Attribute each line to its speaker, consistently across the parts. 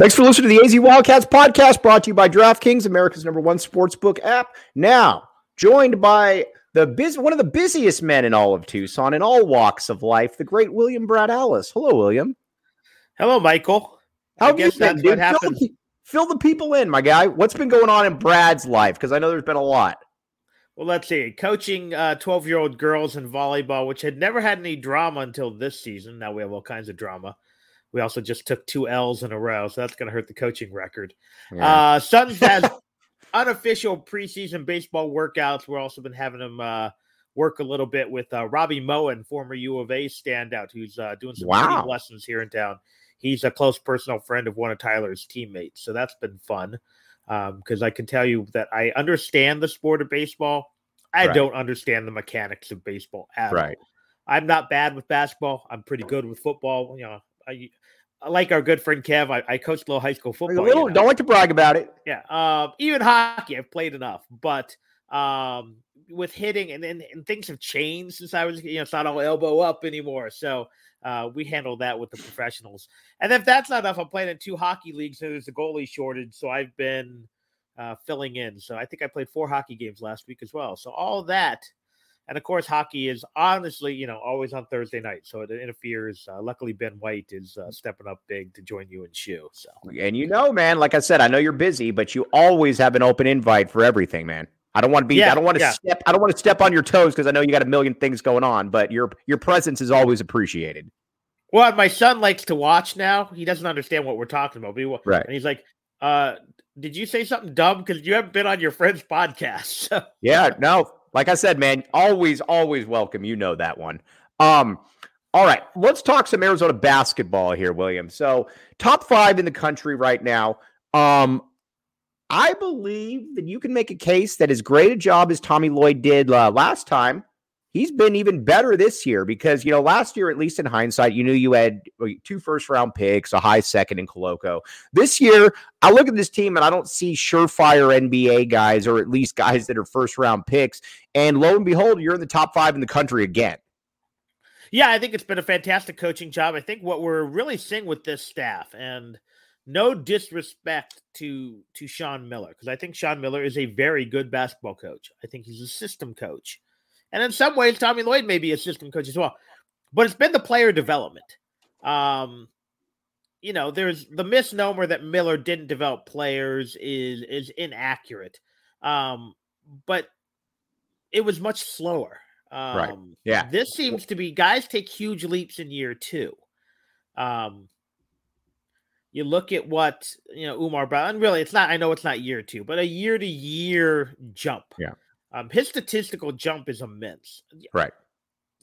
Speaker 1: Thanks for listening to the AZ Wildcats podcast brought to you by DraftKings, America's number one sportsbook app. Now, joined by the biz- one of the busiest men in all of Tucson in all walks of life, the great William Brad Alice. Hello, William.
Speaker 2: Hello, Michael.
Speaker 1: How have you been, dude? Fill the, fill the people in, my guy. What's been going on in Brad's life? Because I know there's been a lot.
Speaker 2: Well, let's see. Coaching 12 uh, year old girls in volleyball, which had never had any drama until this season. Now we have all kinds of drama. We also just took two L's in a row, so that's going to hurt the coaching record. Yeah. Uh, Suns has unofficial preseason baseball workouts. We've also been having them uh, work a little bit with uh, Robbie Moen, former U of A standout, who's uh, doing some wow. lessons here in town. He's a close personal friend of one of Tyler's teammates, so that's been fun. Because um, I can tell you that I understand the sport of baseball. I right. don't understand the mechanics of baseball at right. all. I'm not bad with basketball. I'm pretty good with football. You know, I, like our good friend Kev, I, I coached little high school football.
Speaker 1: Little, you know? Don't like to brag about it.
Speaker 2: Yeah. Um, even hockey, I've played enough, but um, with hitting and, and, and things have changed since I was, you know, it's not all elbow up anymore. So uh, we handle that with the professionals. And if that's not enough, I'm playing in two hockey leagues. and there's a goalie shortage. So I've been uh, filling in. So I think I played four hockey games last week as well. So all that and of course, hockey is honestly, you know, always on Thursday night, so it interferes. Uh, luckily, Ben White is uh, stepping up big to join you in shoe. So,
Speaker 1: and you know, man, like I said, I know you're busy, but you always have an open invite for everything, man. I don't want to be. Yeah, I don't want to yeah. step. I don't want to step on your toes because I know you got a million things going on. But your your presence is always appreciated.
Speaker 2: Well, my son likes to watch now. He doesn't understand what we're talking about. But
Speaker 1: right.
Speaker 2: And he's like, uh, did you say something dumb? Because you haven't been on your friend's podcast.
Speaker 1: yeah, no, like I said, man, always, always welcome. You know that one. Um, all right, let's talk some Arizona basketball here, William. So, top five in the country right now. Um, I believe that you can make a case that as great a job as Tommy Lloyd did uh, last time, he's been even better this year because you know last year at least in hindsight you knew you had uh, two first round picks a high second in Koloko. This year I look at this team and I don't see surefire NBA guys or at least guys that are first round picks and lo and behold you're in the top 5 in the country again.
Speaker 2: Yeah, I think it's been a fantastic coaching job. I think what we're really seeing with this staff and no disrespect to to Sean Miller because I think Sean Miller is a very good basketball coach. I think he's a system coach. And in some ways, Tommy Lloyd may be a system coach as well. But it's been the player development. Um, you know, there's the misnomer that Miller didn't develop players is is inaccurate. Um, but it was much slower. Um,
Speaker 1: right. Yeah.
Speaker 2: This seems to be guys take huge leaps in year two. Um, you look at what you know Umar Brown. And really, it's not. I know it's not year two, but a year to year jump.
Speaker 1: Yeah.
Speaker 2: Um, his statistical jump is immense.
Speaker 1: Right.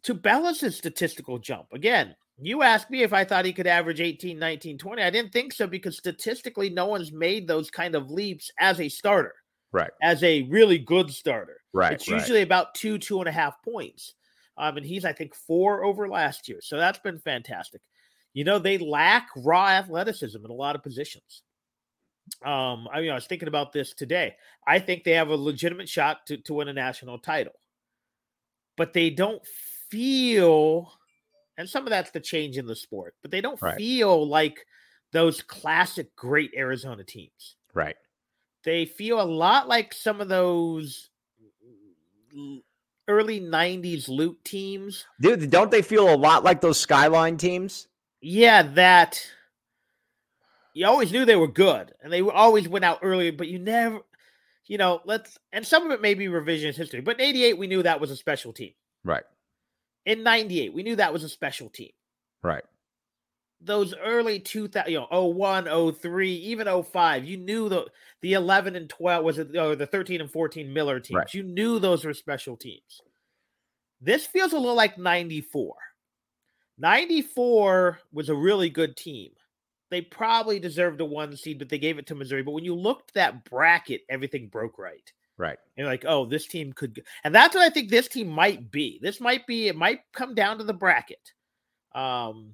Speaker 2: To balance his statistical jump, again, you asked me if I thought he could average 18, 19, 20. I didn't think so because statistically, no one's made those kind of leaps as a starter.
Speaker 1: Right.
Speaker 2: As a really good starter.
Speaker 1: Right.
Speaker 2: It's usually
Speaker 1: right.
Speaker 2: about two, two and a half points. Um, and he's, I think, four over last year. So that's been fantastic. You know, they lack raw athleticism in a lot of positions um, I mean, I was thinking about this today. I think they have a legitimate shot to, to win a national title, but they don't feel, and some of that's the change in the sport, but they don't right. feel like those classic great Arizona teams.
Speaker 1: Right.
Speaker 2: They feel a lot like some of those early 90s Lute teams.
Speaker 1: Dude, don't they feel a lot like those Skyline teams?
Speaker 2: Yeah, that you always knew they were good and they always went out early, but you never, you know, let's, and some of it may be revisionist history, but in 88, we knew that was a special team.
Speaker 1: Right.
Speaker 2: In 98, we knew that was a special team.
Speaker 1: Right.
Speaker 2: Those early 2000, you know, 01, 03, even 05, you knew the, the 11 and 12 was it, or the 13 and 14 Miller teams. Right. You knew those were special teams. This feels a little like 94. 94 was a really good team they probably deserved a one seed, but they gave it to Missouri. But when you looked that bracket, everything broke right.
Speaker 1: Right.
Speaker 2: And you're like, oh, this team could, and that's what I think this team might be. This might be, it might come down to the bracket. Um,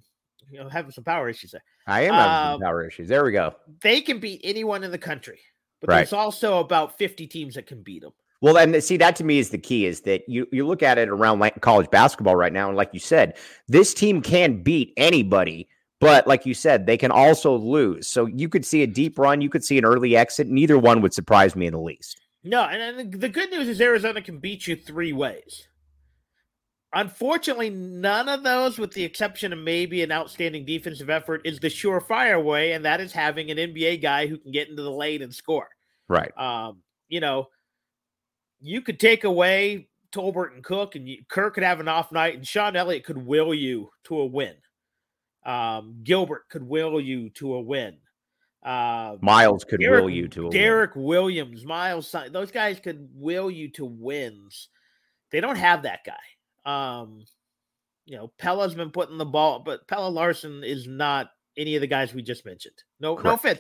Speaker 2: you know, having some power issues there.
Speaker 1: I am having um, some power issues. There we go.
Speaker 2: They can beat anyone in the country, but
Speaker 1: right.
Speaker 2: there's also about 50 teams that can beat them.
Speaker 1: Well, and see, that to me is the key is that you, you look at it around like college basketball right now. And like you said, this team can beat anybody But like you said, they can also lose. So you could see a deep run, you could see an early exit. Neither one would surprise me in the least.
Speaker 2: No, and, the good news is Arizona can beat you three ways. Unfortunately, none of those, with the exception of maybe an outstanding defensive effort, is the surefire way, and that is having an NBA guy who can get into the lane and score.
Speaker 1: Right.
Speaker 2: Um, you know, you could take away Tolbert and Cook, and you, Kerr could have an off night, and Sean Elliott could will you to a win. Um, Gilbert could will you to a win. Uh,
Speaker 1: Miles could
Speaker 2: Derek,
Speaker 1: will you to a
Speaker 2: Derek
Speaker 1: win.
Speaker 2: Williams, Miles, those guys could will you to wins. They don't have that guy. Um, you know, Pelle's been putting the ball, but Pelle Larsson is not any of the guys we just mentioned. No, Correct. no offense.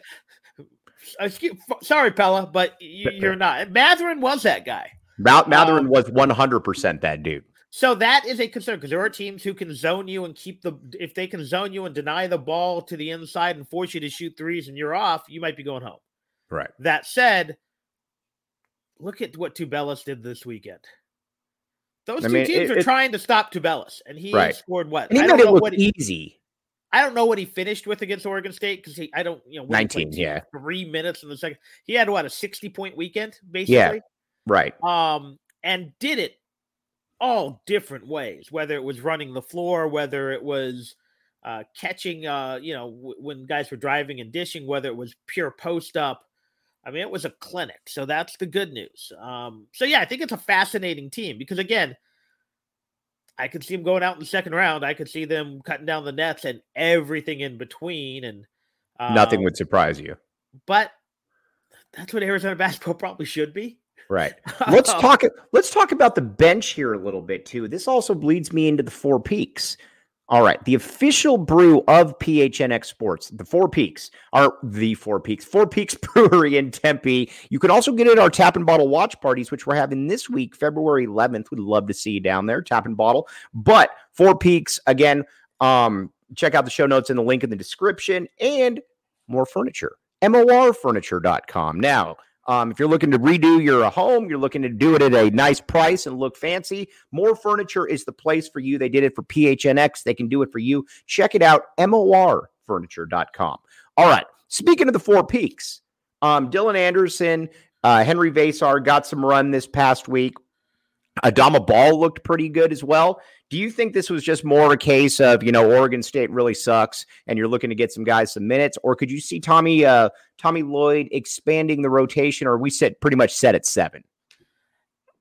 Speaker 2: Excuse, sorry, Pelle, but you, are not. Mathurin was that guy.
Speaker 1: Mathurin um, was 100% that dude.
Speaker 2: So that is a concern because there are teams who can zone you and keep the if they can zone you and deny the ball to the inside and force you to shoot threes and you're off, you might be going home.
Speaker 1: Right.
Speaker 2: That said, look at what Tubelis did this weekend. Those I two mean, teams it, are it, trying to stop Tubelis, and he right. scored what?
Speaker 1: And he I don't know what he, easy.
Speaker 2: I don't know what he finished with against Oregon State because he I don't you know
Speaker 1: nineteen yeah
Speaker 2: three minutes in the second he had what a sixty point weekend basically
Speaker 1: yeah right
Speaker 2: um and did it all different ways whether it was running the floor whether it was uh, catching uh you know w- when guys were driving and dishing whether it was pure post up I mean, it was a clinic. So that's the good news. Um, so yeah, I think it's a fascinating team because again, I could see them going out in the second round. I could see them cutting down the nets and everything in between, and
Speaker 1: um, nothing would surprise you.
Speaker 2: But that's what Arizona basketball probably should be.
Speaker 1: Right. Let's talk. Let's talk about the bench here a little bit too. This also bleeds me into the four peaks. All right. The official brew of PHNX Sports, the Four Peaks, are the Four Peaks, Four Peaks Brewery in Tempe. You can also get it at our Tap and Bottle watch parties, which we're having this week, February 11th. We'd love to see you down there, Tap and Bottle. But Four Peaks, again, um, check out the show notes and the link in the description and more furniture. MORfurniture.com. Now, um, if you're looking to redo your home, you're looking to do it at a nice price and look fancy, More Furniture is the place for you. They did it for PHNX. They can do it for you. Check it out, morfurniture.com. All right. Speaking of the Four Peaks, um, Dylan Anderson, uh, Henri Veesaar got some run this past week. Adama Bal looked pretty good as well. Do you think this was just more a case of you know Oregon State really sucks and you're looking to get some guys some minutes, or could you see Tommy uh, Tommy Lloyd expanding the rotation, or we set pretty much set at seven?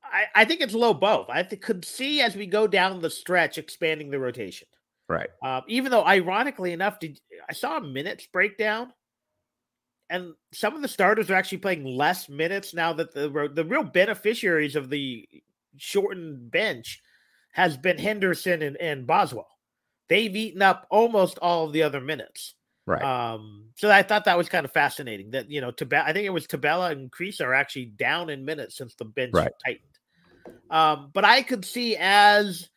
Speaker 2: I, I think it's low both. I th- could see as we go down the stretch expanding the rotation.
Speaker 1: Right.
Speaker 2: Uh, even though, ironically enough, did I saw a minutes breakdown, and some of the starters are actually playing less minutes now that the the real beneficiaries of the shortened bench has been Henderson and, and Boswell. They've eaten up almost all of the other minutes.
Speaker 1: Right.
Speaker 2: Um, so I thought that was kind of fascinating that, you know, Tabe- I think it was Tabella and Kriisa are actually down in minutes since the bench right. tightened. Um, but I could see as,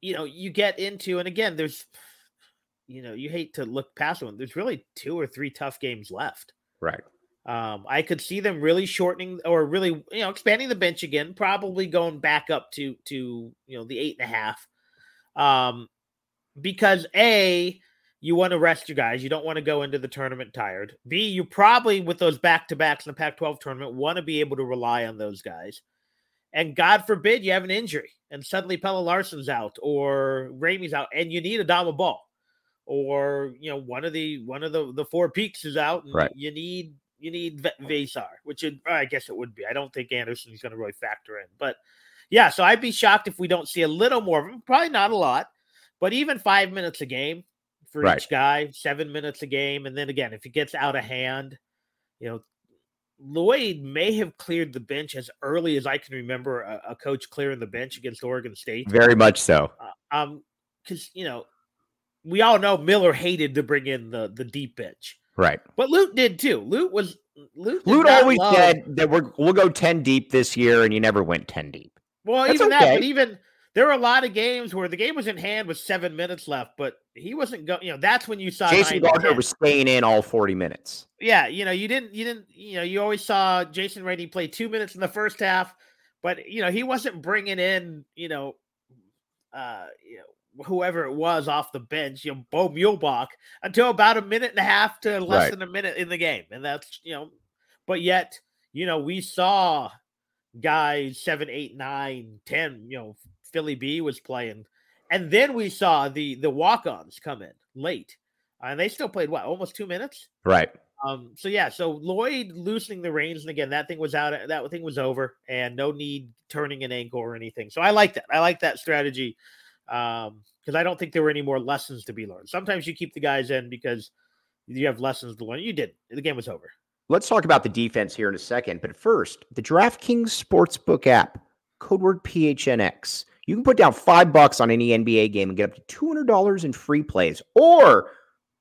Speaker 2: you know, you get into, and again, there's, you know, you hate to look past one. There's really two or three tough games left.
Speaker 1: Right.
Speaker 2: Um, I could see them really shortening or really, you know, expanding the bench again, probably going back up to to you know the eight and a half. Um, because a you want to rest your guys. You don't want to go into the tournament tired. B, you probably with those back to backs in the Pac-12 tournament want to be able to rely on those guys. And God forbid you have an injury and suddenly Pelle Larsson's out or Ramey's out and you need a Adama Bal or you know one of the one of the the four peaks is out and
Speaker 1: right.
Speaker 2: you need you need Veesaar, which it, I guess it would be. I don't think Anderson's going to really factor in, but yeah. So I'd be shocked if we don't see a little more of him. Probably not a lot, but even five minutes a game for right. each guy, seven minutes a game, and then again, if it gets out of hand, you know, Lloyd may have cleared the bench as early as I can remember a, a coach clearing the bench against Oregon State.
Speaker 1: Very much so.
Speaker 2: Uh, um, because you know, we all know Miller hated to bring in the the deep bench.
Speaker 1: Right.
Speaker 2: But Lute did too. Lute was Lute.
Speaker 1: Lute always love... said that we're we'll go ten deep this year, and you never went ten deep.
Speaker 2: Well, That's even okay. that, but even there were a lot of games where the game was in hand with seven minutes left, but he wasn't going. You know, that's when you saw
Speaker 1: Jason Gardner was staying in all forty minutes.
Speaker 2: Yeah, you know, you didn't, you didn't, you know, you always saw Jason Rainey play two minutes in the first half, but you know, he wasn't bringing in, you know, uh, you know, whoever it was off the bench, you know, Bo Muehlbach, until about a minute and a half to less right. than a minute in the game. And that's, you know, but yet, you know, we saw guys seven, eight, nine, ten, you know, Philly B was playing. And then we saw the the walk-ons come in late. And they still played what, almost two minutes?
Speaker 1: Right.
Speaker 2: Um, so yeah, so Lloyd loosening the reins, and again, that thing was out, that thing was over, and no need turning an ankle or anything. So I like that. I like that strategy um, because I don't think there were any more lessons to be learned. Sometimes you keep the guys in because you have lessons to learn. You did. The game was over.
Speaker 1: Let's talk about the defense here in a second. But first, the DraftKings Sportsbook app, code word PHNX. You can put down five bucks on any NBA game and get up to $200 in free plays. Or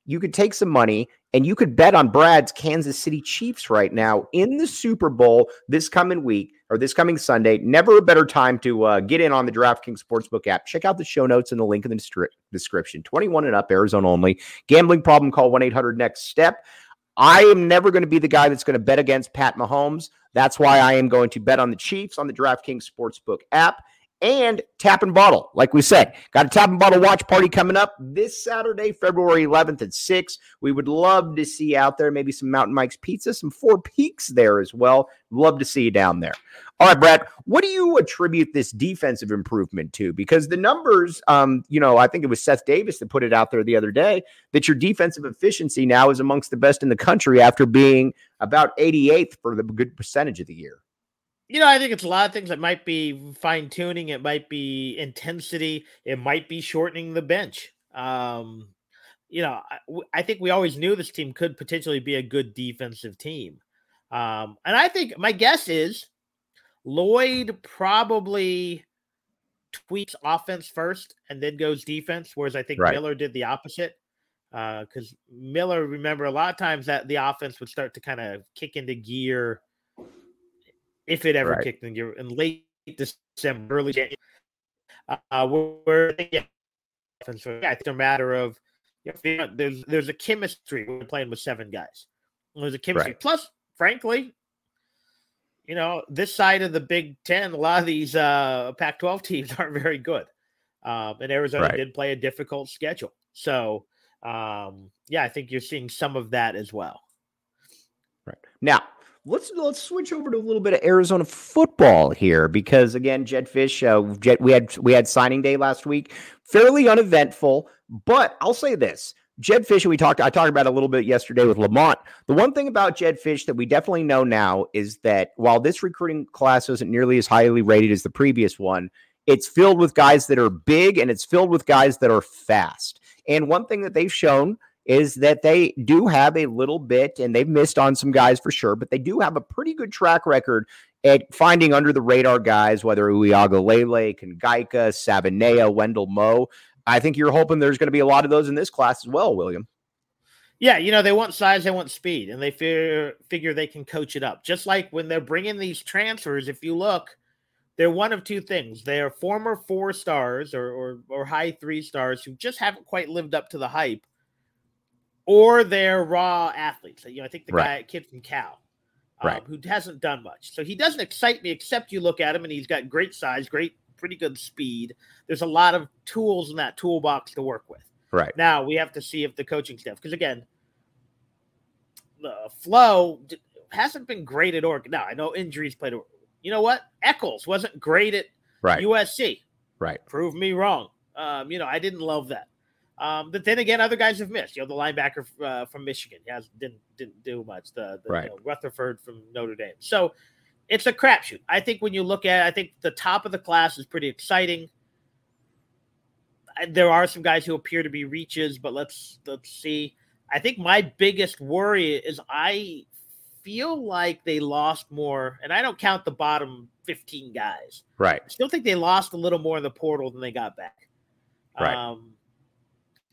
Speaker 1: you could take some money and you could bet on Brad's Kansas City Chiefs right now in the Super Bowl this coming week or this coming Sunday. Never a better time to uh, get in on the DraftKings Sportsbook app. Check out the show notes and the link in the description. 21 and up, Arizona only. Gambling problem, call 1 800 next step. I am never going to be the guy that's going to bet against Pat Mahomes. That's why I am going to bet on the Chiefs on the DraftKings Sportsbook app and tap and bottle. Like we said, got a tap and bottle watch party coming up this Saturday, February 11th at 6. We would love to see out there maybe some Mountain Mike's Pizza, some Four Peaks there as well. Love to see you down there. All right, Brad, what do you attribute this defensive improvement to? Because the numbers, um, you know, I think it was Seth Davis that put it out there the other day that your defensive efficiency now is amongst the best in the country after being about 88th for the good percentage of the year.
Speaker 2: You know, I think it's a lot of things. It might be fine tuning. It might be intensity. It might be shortening the bench. Um, you know, I, I, think we always knew this team could potentially be a good defensive team. Um, and I think my guess is Lloyd probably tweaks offense first and then goes defense, whereas I think right. Miller did the opposite. Because uh, Miller, remember, a lot of times that the offense would start to kind of kick into gear if it ever right. kicked in gear in late December, early January. Uh, where yeah, so yeah, it's a matter of you know, there's there's a chemistry when playing with seven guys. There's a chemistry. Right. Plus, frankly, you know, this side of the Big Ten, a lot of these uh, Pac-12 teams aren't very good. Um, and Arizona right. did play a difficult schedule. So, um, yeah, I think you're seeing some of that as well.
Speaker 1: Right now, let's let's switch over to a little bit of Arizona football here because again, Jedd Fisch, uh, Jedd, we had we had signing day last week, fairly uneventful. But I'll say this: Jedd Fisch, we talked. I talked about a little bit yesterday with Lamont. The one thing about Jedd Fisch that we definitely know now is that while this recruiting class isn't nearly as highly rated as the previous one, it's filled with guys that are big and it's filled with guys that are fast. And one thing that they've shown is that they do have a little bit, and they've missed on some guys for sure, but they do have a pretty good track record at finding under the radar guys, whether Uiagalelei, Kongaika, Savanea, Wendell Moe. I think you're hoping there's going to be a lot of those in this class as well, William.
Speaker 2: Yeah, you know, they want size, they want speed, and they figure, figure they can coach it up. Just like when they're bringing these transfers, if you look, they're one of two things. They're former four stars or, or, or high three stars who just haven't quite lived up to the hype or they're raw athletes. You know, I think the right. guy kid from Cal, um, right. who hasn't done much. So he doesn't excite me except you look at him and he's got great size, great, pretty good speed. There's a lot of tools in that toolbox to work with.
Speaker 1: Right.
Speaker 2: Now we have to see if the coaching staff, because again, the Flowe hasn't been great at Oregon. Now I know injuries played a you know what? Echols wasn't great at right. USC.
Speaker 1: Right.
Speaker 2: Prove me wrong. Um, you know, I didn't love that. Um, but then again, other guys have missed. You know, the linebacker uh, from Michigan has didn't didn't do much. The, the
Speaker 1: right.
Speaker 2: you know, Rutherford from Notre Dame. So it's a crapshoot. I think when you look at, it, I think the top of the class is pretty exciting. There are some guys who appear to be reaches, but let's let's see. I think my biggest worry is I feel like they lost more, and I don't count the bottom 15 guys.
Speaker 1: Right.
Speaker 2: I still think they lost a little more in the portal than they got back.
Speaker 1: Right.
Speaker 2: Um,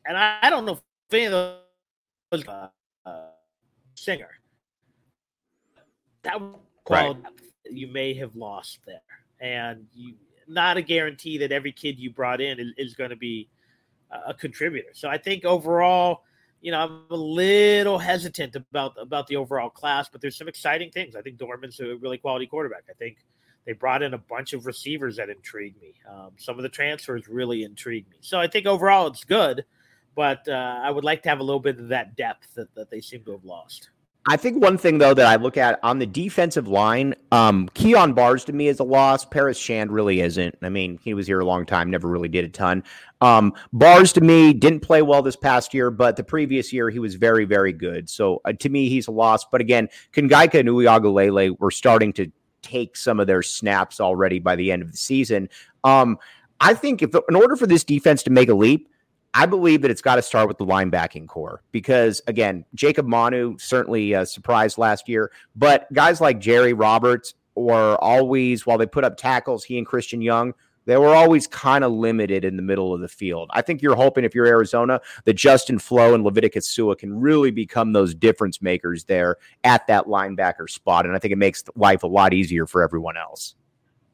Speaker 2: and I, I don't know if any of those uh, uh, singer that quality right. you may have lost there, and you not a guarantee that every kid you brought in is, is going to be a contributor. So I think overall, you know, I'm a little hesitant about about the overall class, but there's some exciting things. I think Dorman's a really quality quarterback. I think They brought in a bunch of receivers that intrigued me. Um, some of the transfers really intrigued me. So I think overall it's good, but uh, I would like to have a little bit of that depth that, that they seem to have lost.
Speaker 1: I think one thing though that I look at on the defensive line, um, Kyon Barrs to me is a loss. Paris Shand really isn't. I mean, he was here a long time, never really did a ton. Um, Barrs to me didn't play well this past year, but the previous year he was very, very good. So uh, to me, he's a loss. But again, Kongaika and Uiagalelei were starting to take some of their snaps already by the end of the season. Um, I think if in order for this defense to make a leap, I believe that it's got to start with the linebacking core because, again, Jacob Manu certainly uh, surprised last year, but guys like Jerry Roberts were always, while they put up tackles, he and Christian Young, they were always kind of limited in the middle of the field. I think you're hoping if you're Arizona that Justin Flowe and Leviticus Sua can really become those difference makers there at that linebacker spot. And I think it makes life a lot easier for everyone else.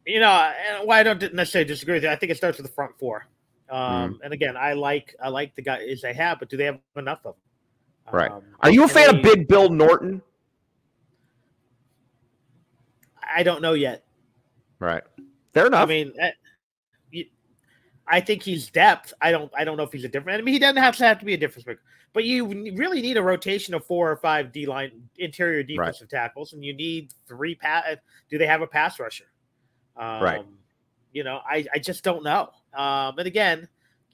Speaker 2: You know, and why I don't necessarily disagree with you. I think it starts with the front four. Um, mm. And again, I like I like the guys they have, but do they have enough of them?
Speaker 1: Right. Um, Are you a fan they, of Big Bill Norton?
Speaker 2: I don't know yet.
Speaker 1: Right. Fair enough. I
Speaker 2: mean, I, eh, I think he's depth. I don't. I don't know if he's a different. I mean, he doesn't have to have to be a difference maker, but you really need a rotation of four or five D line interior defensive right. tackles, and you need three pass. Do they have a pass rusher?
Speaker 1: Um, right.
Speaker 2: You know, I I just don't know. Um, and again,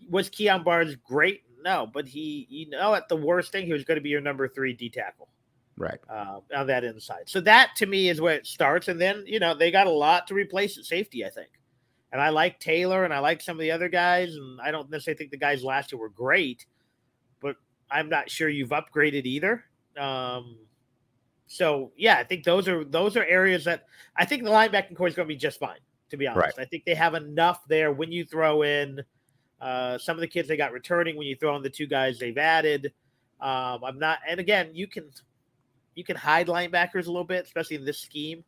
Speaker 2: was Kyon Barrs great? No, but he, you know, at the worst thing, he was going to be your number three D tackle.
Speaker 1: Right.
Speaker 2: Uh, on that inside. So that to me is where it starts. And then, you know, they got a lot to replace at safety, I think. And I like Taylor and I like some of the other guys. And I don't necessarily think the guys last year were great, but I'm not sure you've upgraded either. Um, so yeah, I think those are those are areas that I think the linebacking core is going to be just fine to be honest. Right. I think they have enough there when you throw in uh, some of the kids they got returning, when you throw in the two guys they've added. Um, I'm not, and again, you can you can hide linebackers a little bit, especially in this scheme.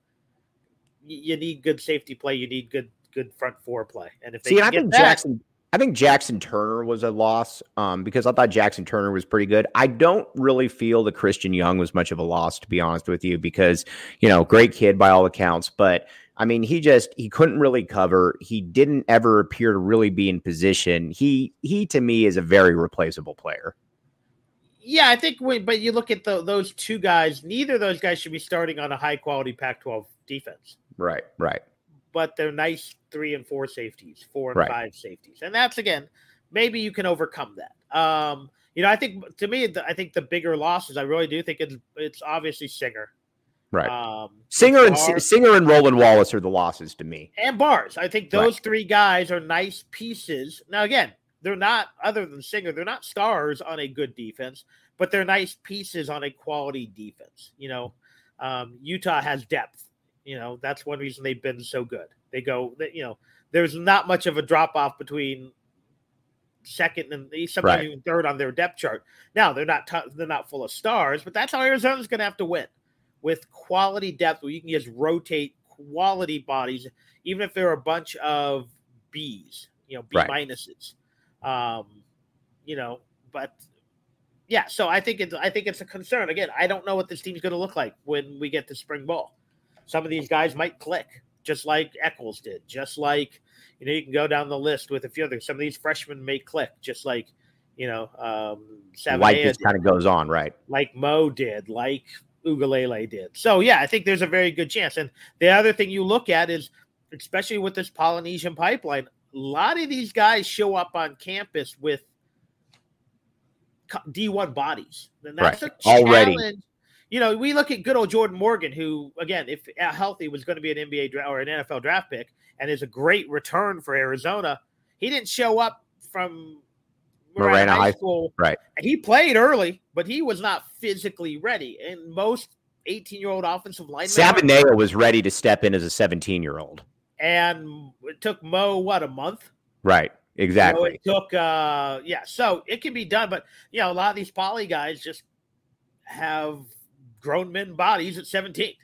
Speaker 2: You, you need good safety play. You need good good front four play. And if they
Speaker 1: see, I think that, Jaxen, I think Jaxen Turner was a loss um, because I thought Jaxen Turner was pretty good. I don't really feel that Christian Young was much of a loss, to be honest with you, because you know, great kid by all accounts, but I mean, he just he couldn't really cover. He didn't ever appear to really be in position. He he to me is a very replaceable player.
Speaker 2: Yeah, I think when but you look at the, those two guys, neither of those guys should be starting on a high quality Pac-12 defense.
Speaker 1: Right, right.
Speaker 2: But they're nice three and four safeties, four and right. five safeties, and that's again maybe you can overcome that. Um, you know, I think to me, I think the bigger losses, I really do think it's it's obviously Singer.
Speaker 1: Right. Um, Singer and Singer and Roland Wallace are the losses to me.
Speaker 2: And Barrs, I think those right. three guys are nice pieces. Now again, they're not other than Singer, they're not stars on a good defense, but they're nice pieces on a quality defense. You know, um, Utah has depth. You know, that's one reason they've been so good. They go, you know, there's not much of a drop off between second and sometimes right. even third on their depth chart. Now they're not t- they're not full of stars, but that's how Arizona's going to have to win with quality depth where you can just rotate quality bodies, even if they're a bunch of Bs, you know, B right. minuses. Um, you know, but yeah, so I think it's I think it's a concern. Again, I don't know what this team's going to look like when we get to spring ball. Some of these guys might click, just like Echols did, just like you know, you can go down the list with a few others. Some of these freshmen may click, just like you know, um,
Speaker 1: like this kind of goes on, right?
Speaker 2: Like Mo did, like Uiagalelei did. So yeah, I think there's a very good chance. And the other thing you look at is, especially with this Polynesian pipeline, a lot of these guys show up on campus with D1 bodies. And that's right. a already. You know, we look at good old Jordan Morgan, who again, if healthy, was going to be an NBA dra- or an NFL draft pick, and is a great return for Arizona. He didn't show up from
Speaker 1: Marana High, High School. Right.
Speaker 2: He played early, but he was not physically ready. And most 18 year old offensive linemen.
Speaker 1: Sabaneo was ready to step in as a 17 year old.
Speaker 2: And it took Mo, what, a month?
Speaker 1: Right. Exactly.
Speaker 2: So it took, uh, yeah. So it can be done. But, you know, a lot of these poly guys just have grown men bodies at 17.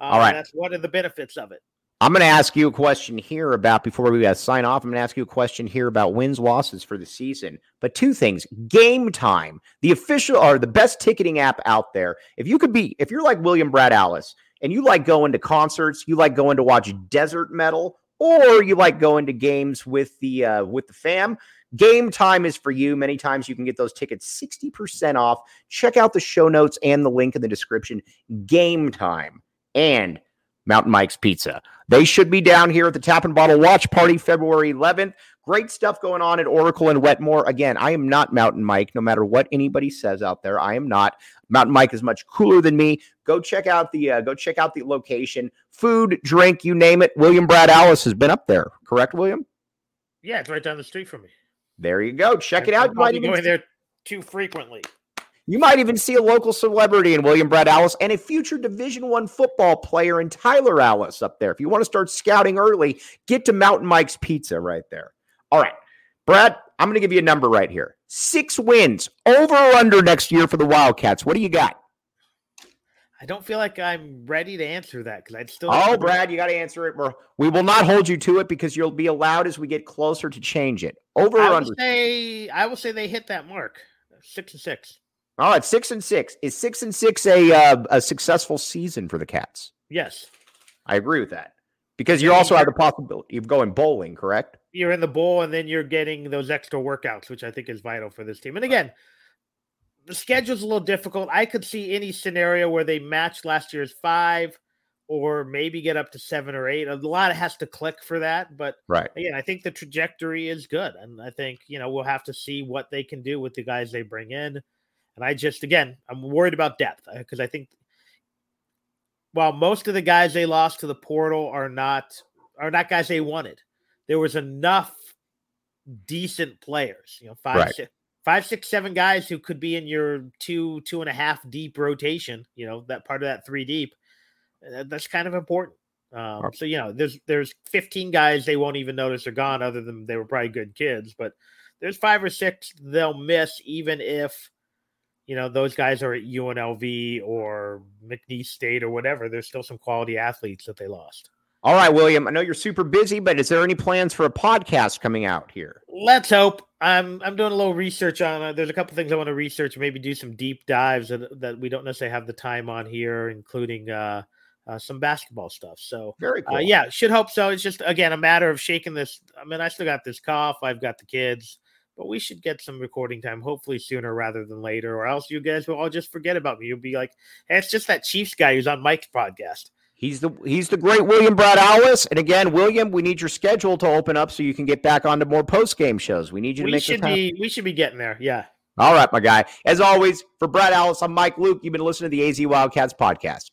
Speaker 2: Uh, All right. That's one of the benefits of it.
Speaker 1: I'm going to ask you a question here about before we uh, sign off. I'm going to ask you a question here about wins losses for the season. But two things: Game Time, the official or the best ticketing app out there. If you could be, if you're like William Brad Alice, and you like going to concerts, you like going to watch desert metal, or you like going to games with the uh, with the fam, Game time is for you. Many times you can get those tickets 60% off. Check out the show notes and the link in the description. Game time and Mountain Mike's Pizza. They should be down here at the Tap and Bottle Watch Party February 11th. Great stuff going on at Oracle and Wetmore. Again, I am not Mountain Mike, no matter what anybody says out there. I am not. Mountain Mike is much cooler than me. Go check out the uh, go check out the location. Food, drink, you name it. William Brad Alice has been up there. Correct, William?
Speaker 2: Yeah, it's right down the street from me.
Speaker 1: There you go. Check it out.
Speaker 2: You might even going there too frequently.
Speaker 1: You might even see a local celebrity in William Brad Alice and a future Division One football player in Tyler Alice up there. If you want to start scouting early, get to Mountain Mike's Pizza right there. All right, Brad, I'm going to give you a number right here. Six wins over or under next year for the Wildcats. What do you got?
Speaker 2: I don't feel like I'm ready to answer that because I'd still.
Speaker 1: Oh, Brad, you got to answer it. We're, we will not hold you to it because you'll be allowed as we get closer to change it. Over
Speaker 2: I
Speaker 1: or under?
Speaker 2: Say, I will say they hit that mark. Six and six.
Speaker 1: All right, six and six. Is six and six a uh, a successful season for the Cats?
Speaker 2: Yes,
Speaker 1: I agree with that because you also have the possibility of going bowling. Correct?
Speaker 2: You're in the bowl, and then you're getting those extra workouts, which I think is vital for this team. And again, the schedule's a little difficult. I could see any scenario where they match last year's five or maybe get up to seven or eight. A lot has to click for that. But
Speaker 1: right.
Speaker 2: again, I think the trajectory is good. And I think, you know, we'll have to see what they can do with the guys they bring in. And I just, again, I'm worried about depth because uh, I think while most of the guys they lost to the portal are not are not guys they wanted, there was enough decent players, you know, five, right. six, five, six, seven guys who could be in your two, two and a half deep rotation. You know that part of that three deep. Uh, that's kind of important. Um, so you know, there's there's 15 guys they won't even notice are gone, other than they were probably good kids. But there's five or six they'll miss, even if you know those guys are at UNLV or McNeese State or whatever. There's still some quality athletes that they lost.
Speaker 1: All right, William. I know you're super busy, but is there any plans for a podcast coming out here?
Speaker 2: Let's hope. I'm I'm doing a little research on. Uh, there's a couple things I want to research. Maybe do some deep dives that, that we don't necessarily have the time on here, including uh, uh, some basketball stuff. So
Speaker 1: very uh, cool.
Speaker 2: yeah, should hope so. It's just again a matter of shaking this. I mean, I still got this cough. I've got the kids, but we should get some recording time hopefully sooner rather than later, or else you guys will all just forget about me. You'll be like, hey, it's just that Chiefs guy who's on Mike's podcast.
Speaker 1: He's the he's the great William Brad Alice. And again, William, we need your schedule to open up so you can get back onto more post game shows. We need you to
Speaker 2: we
Speaker 1: make
Speaker 2: should be we should be getting there. Yeah.
Speaker 1: All right, my guy. As always, for Brad Alice, I'm Mike Luke. You've been listening to the AZ Wildcats podcast.